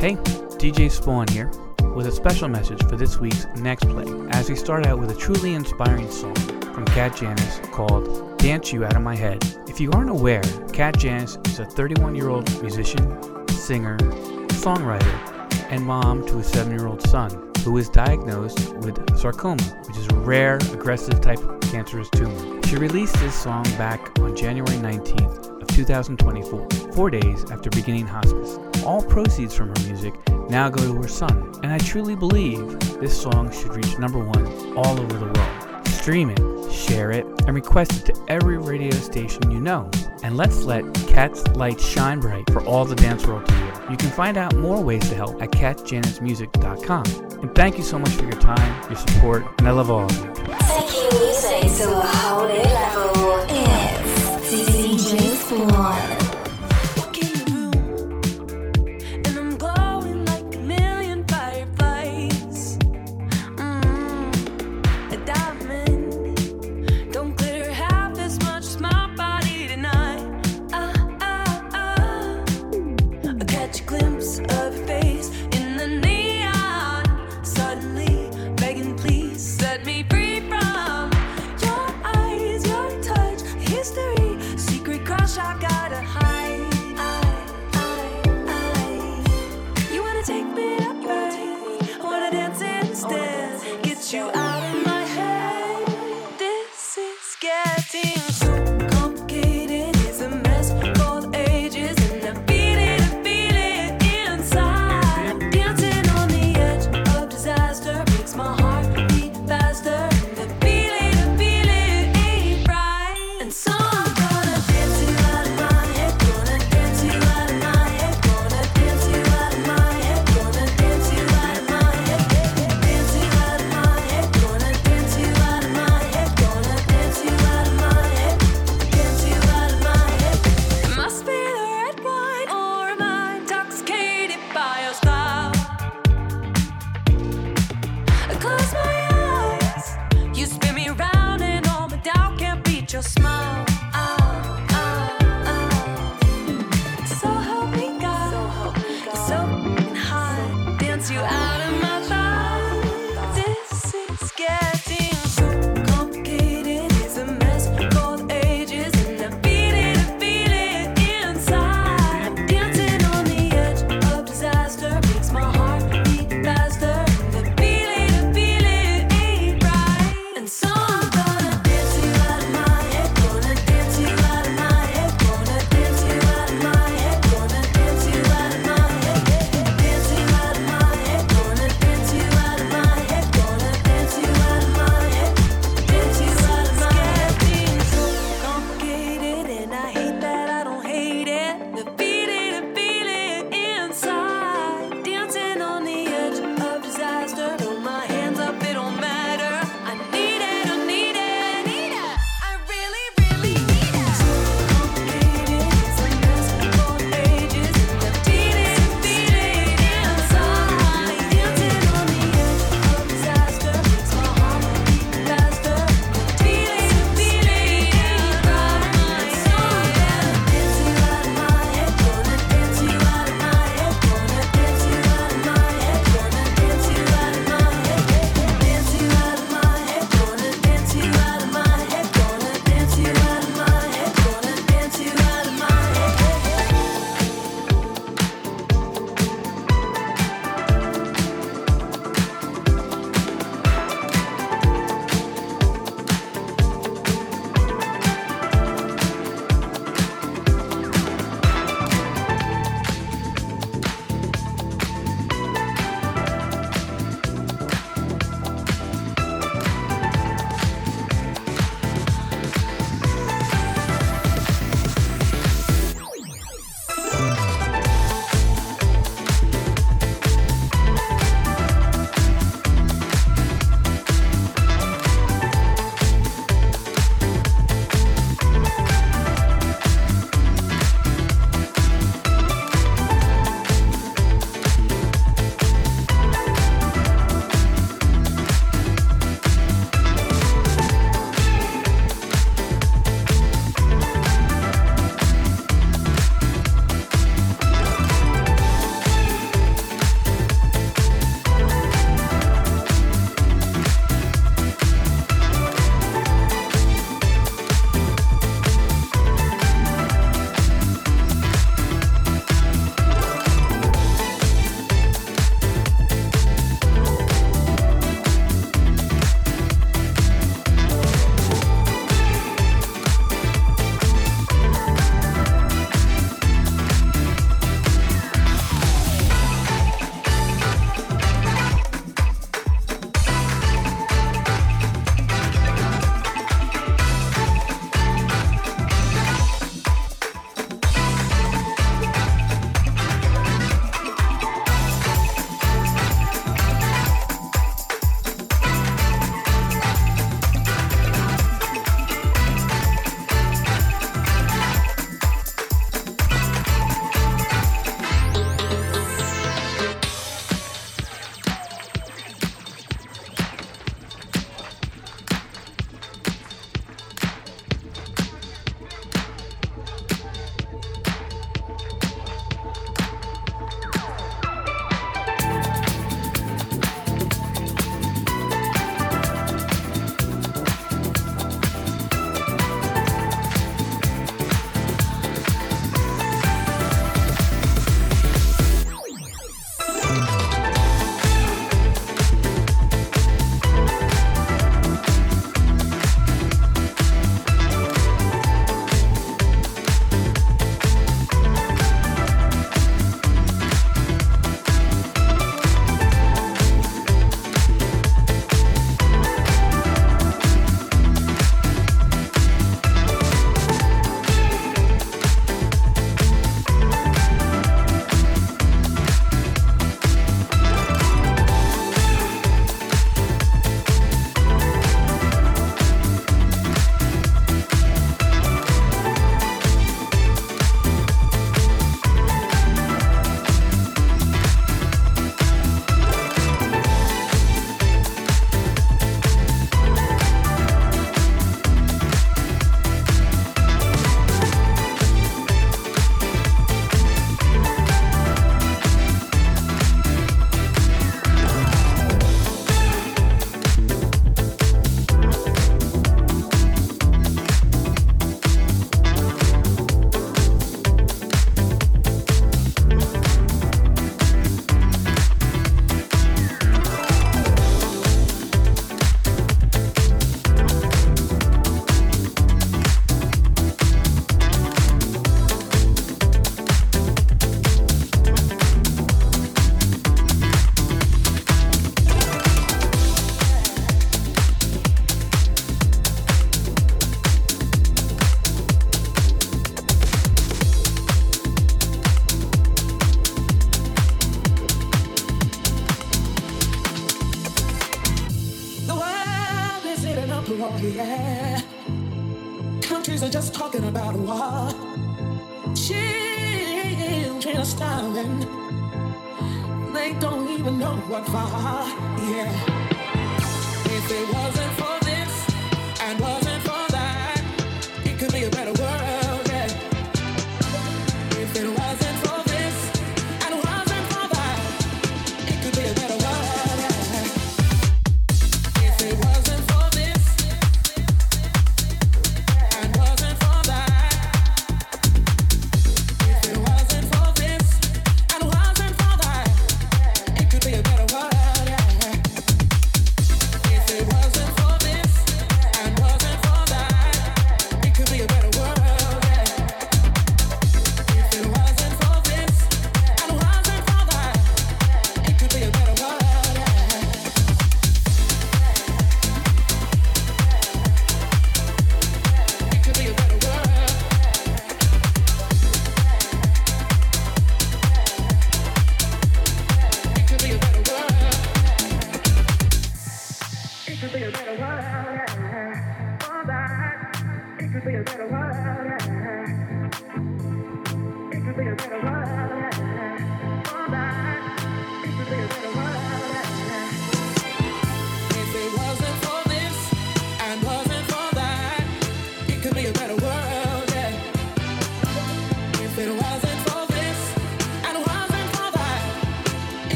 Hey, DJ Spawn here with a special message for this week's Next Play as we start out with a truly inspiring song from Cat Janice called Dance You Out of My Head. If you aren't aware, Cat Janice is a 31 year old musician, singer, songwriter, and mom to a 7 year old son who was diagnosed with sarcoma, which is a rare, aggressive type of cancerous tumor. She released this song back on January 19th of 2024, four days after beginning hospice. All proceeds from her music now go to her son, and I truly believe this song should reach number one all over the world. Stream it, share it, and request it to every radio station you know. And let's let Cat's light shine bright for all the dance world to hear. You can find out more ways to help at catjanicemusic.com. And thank you so much for your time, your support, and I love all of you. Taking music to a whole new level. It's DJ Spawn.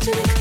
Photogenic. Take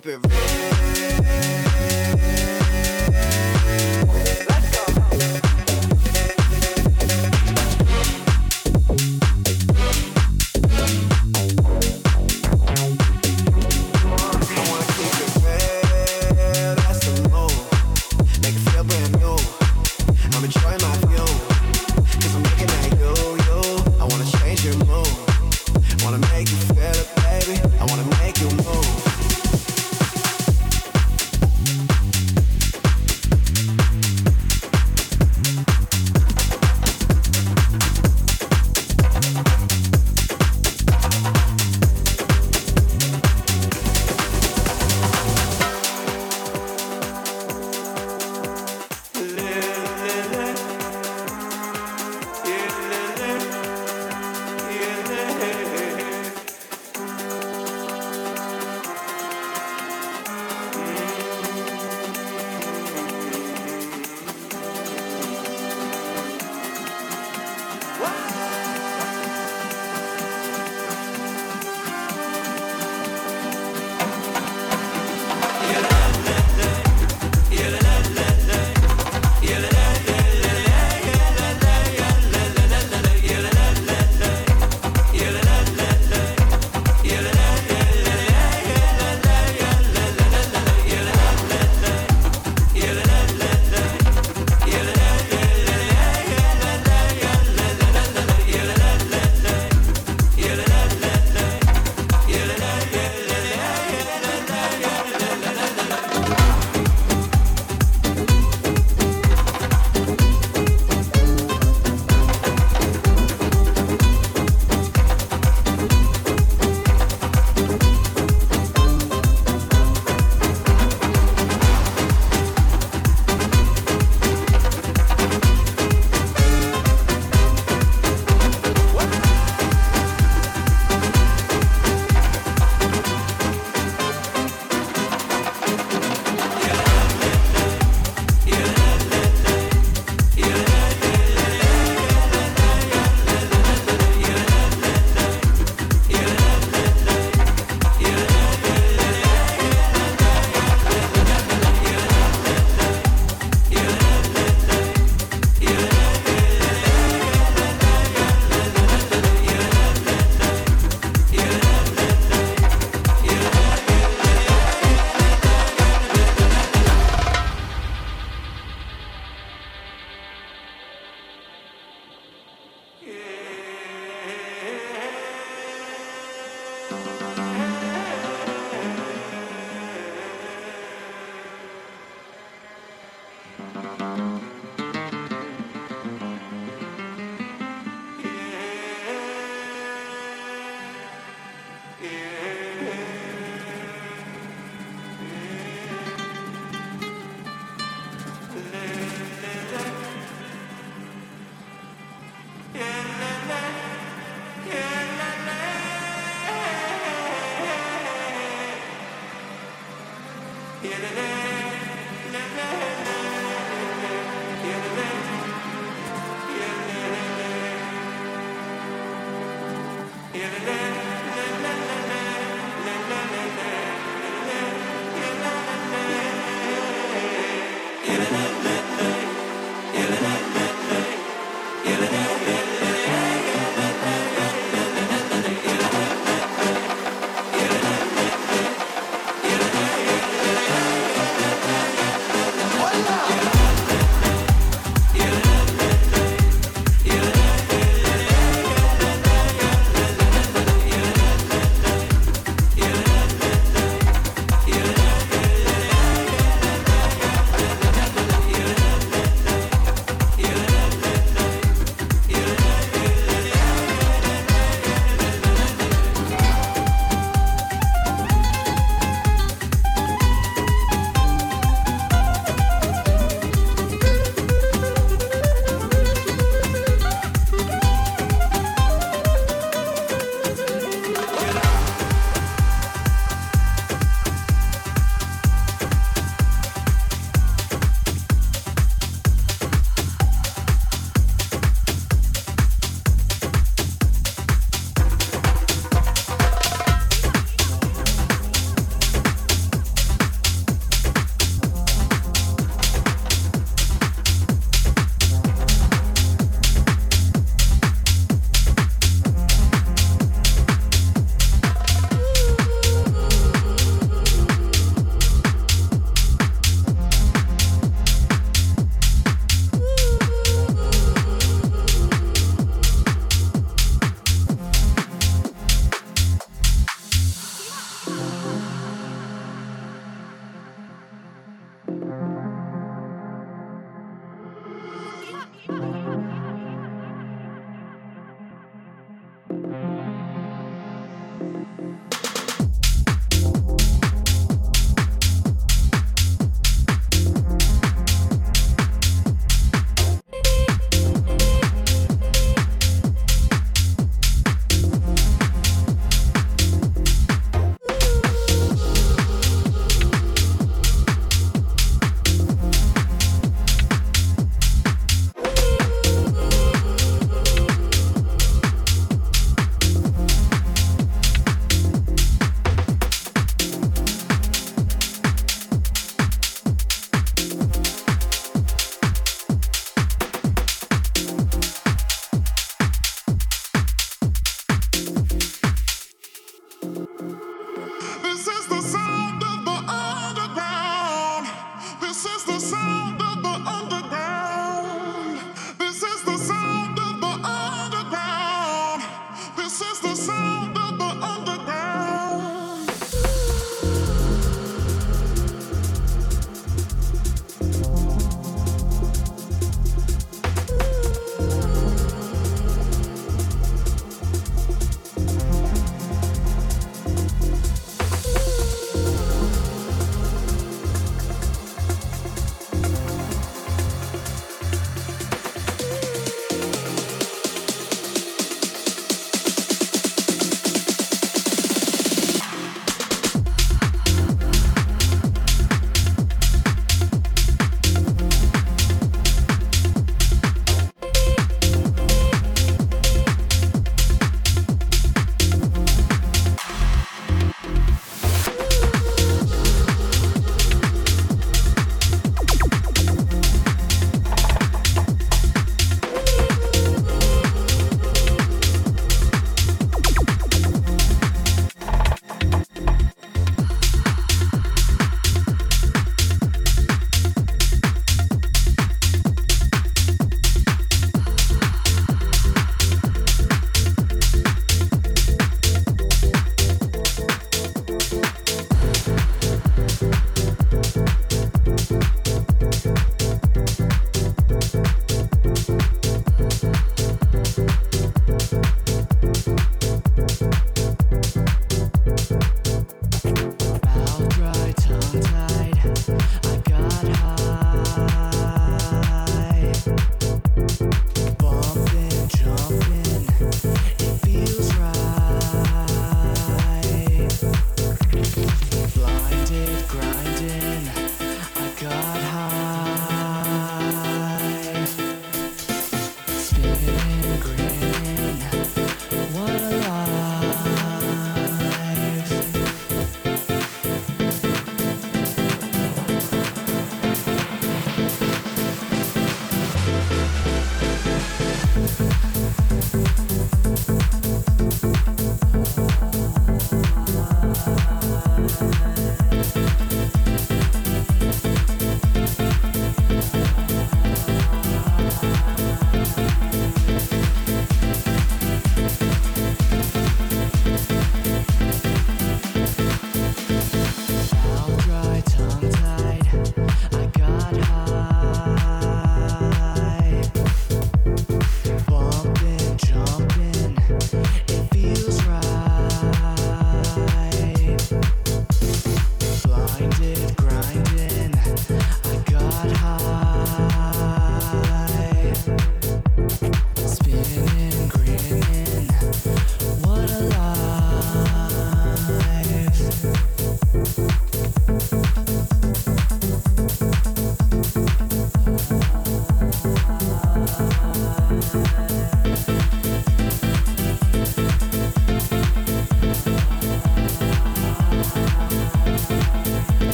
keep it Yeah, yeah, yeah.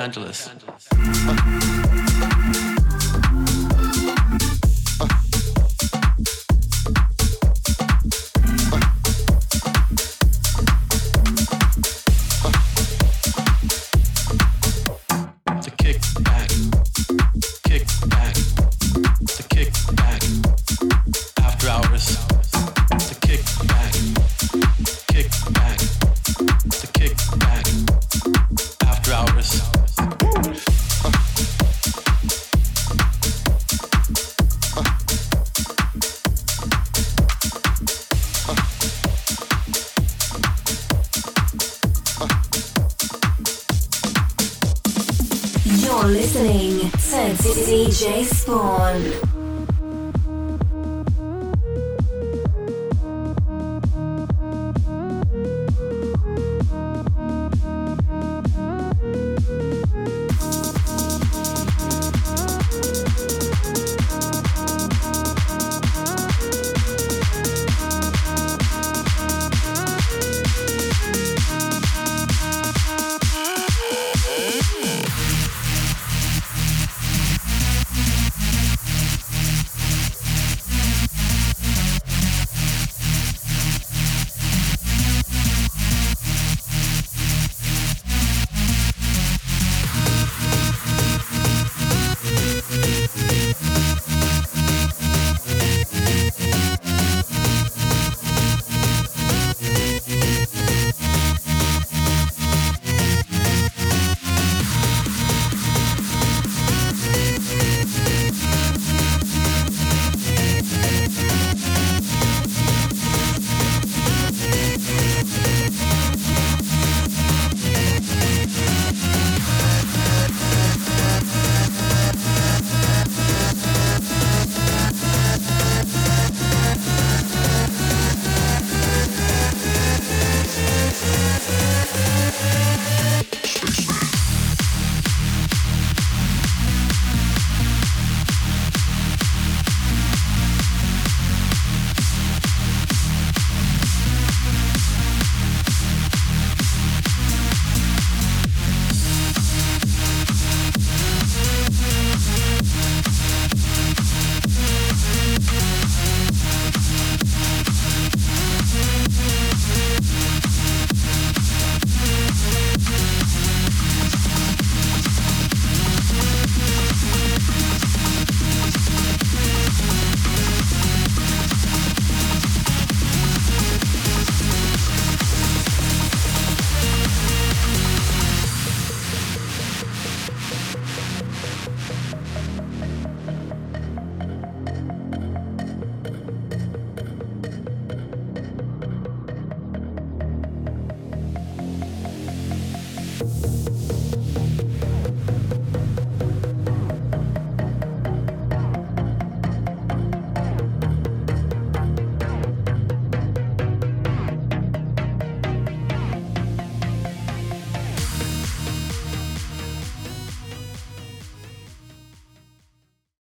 Angeles.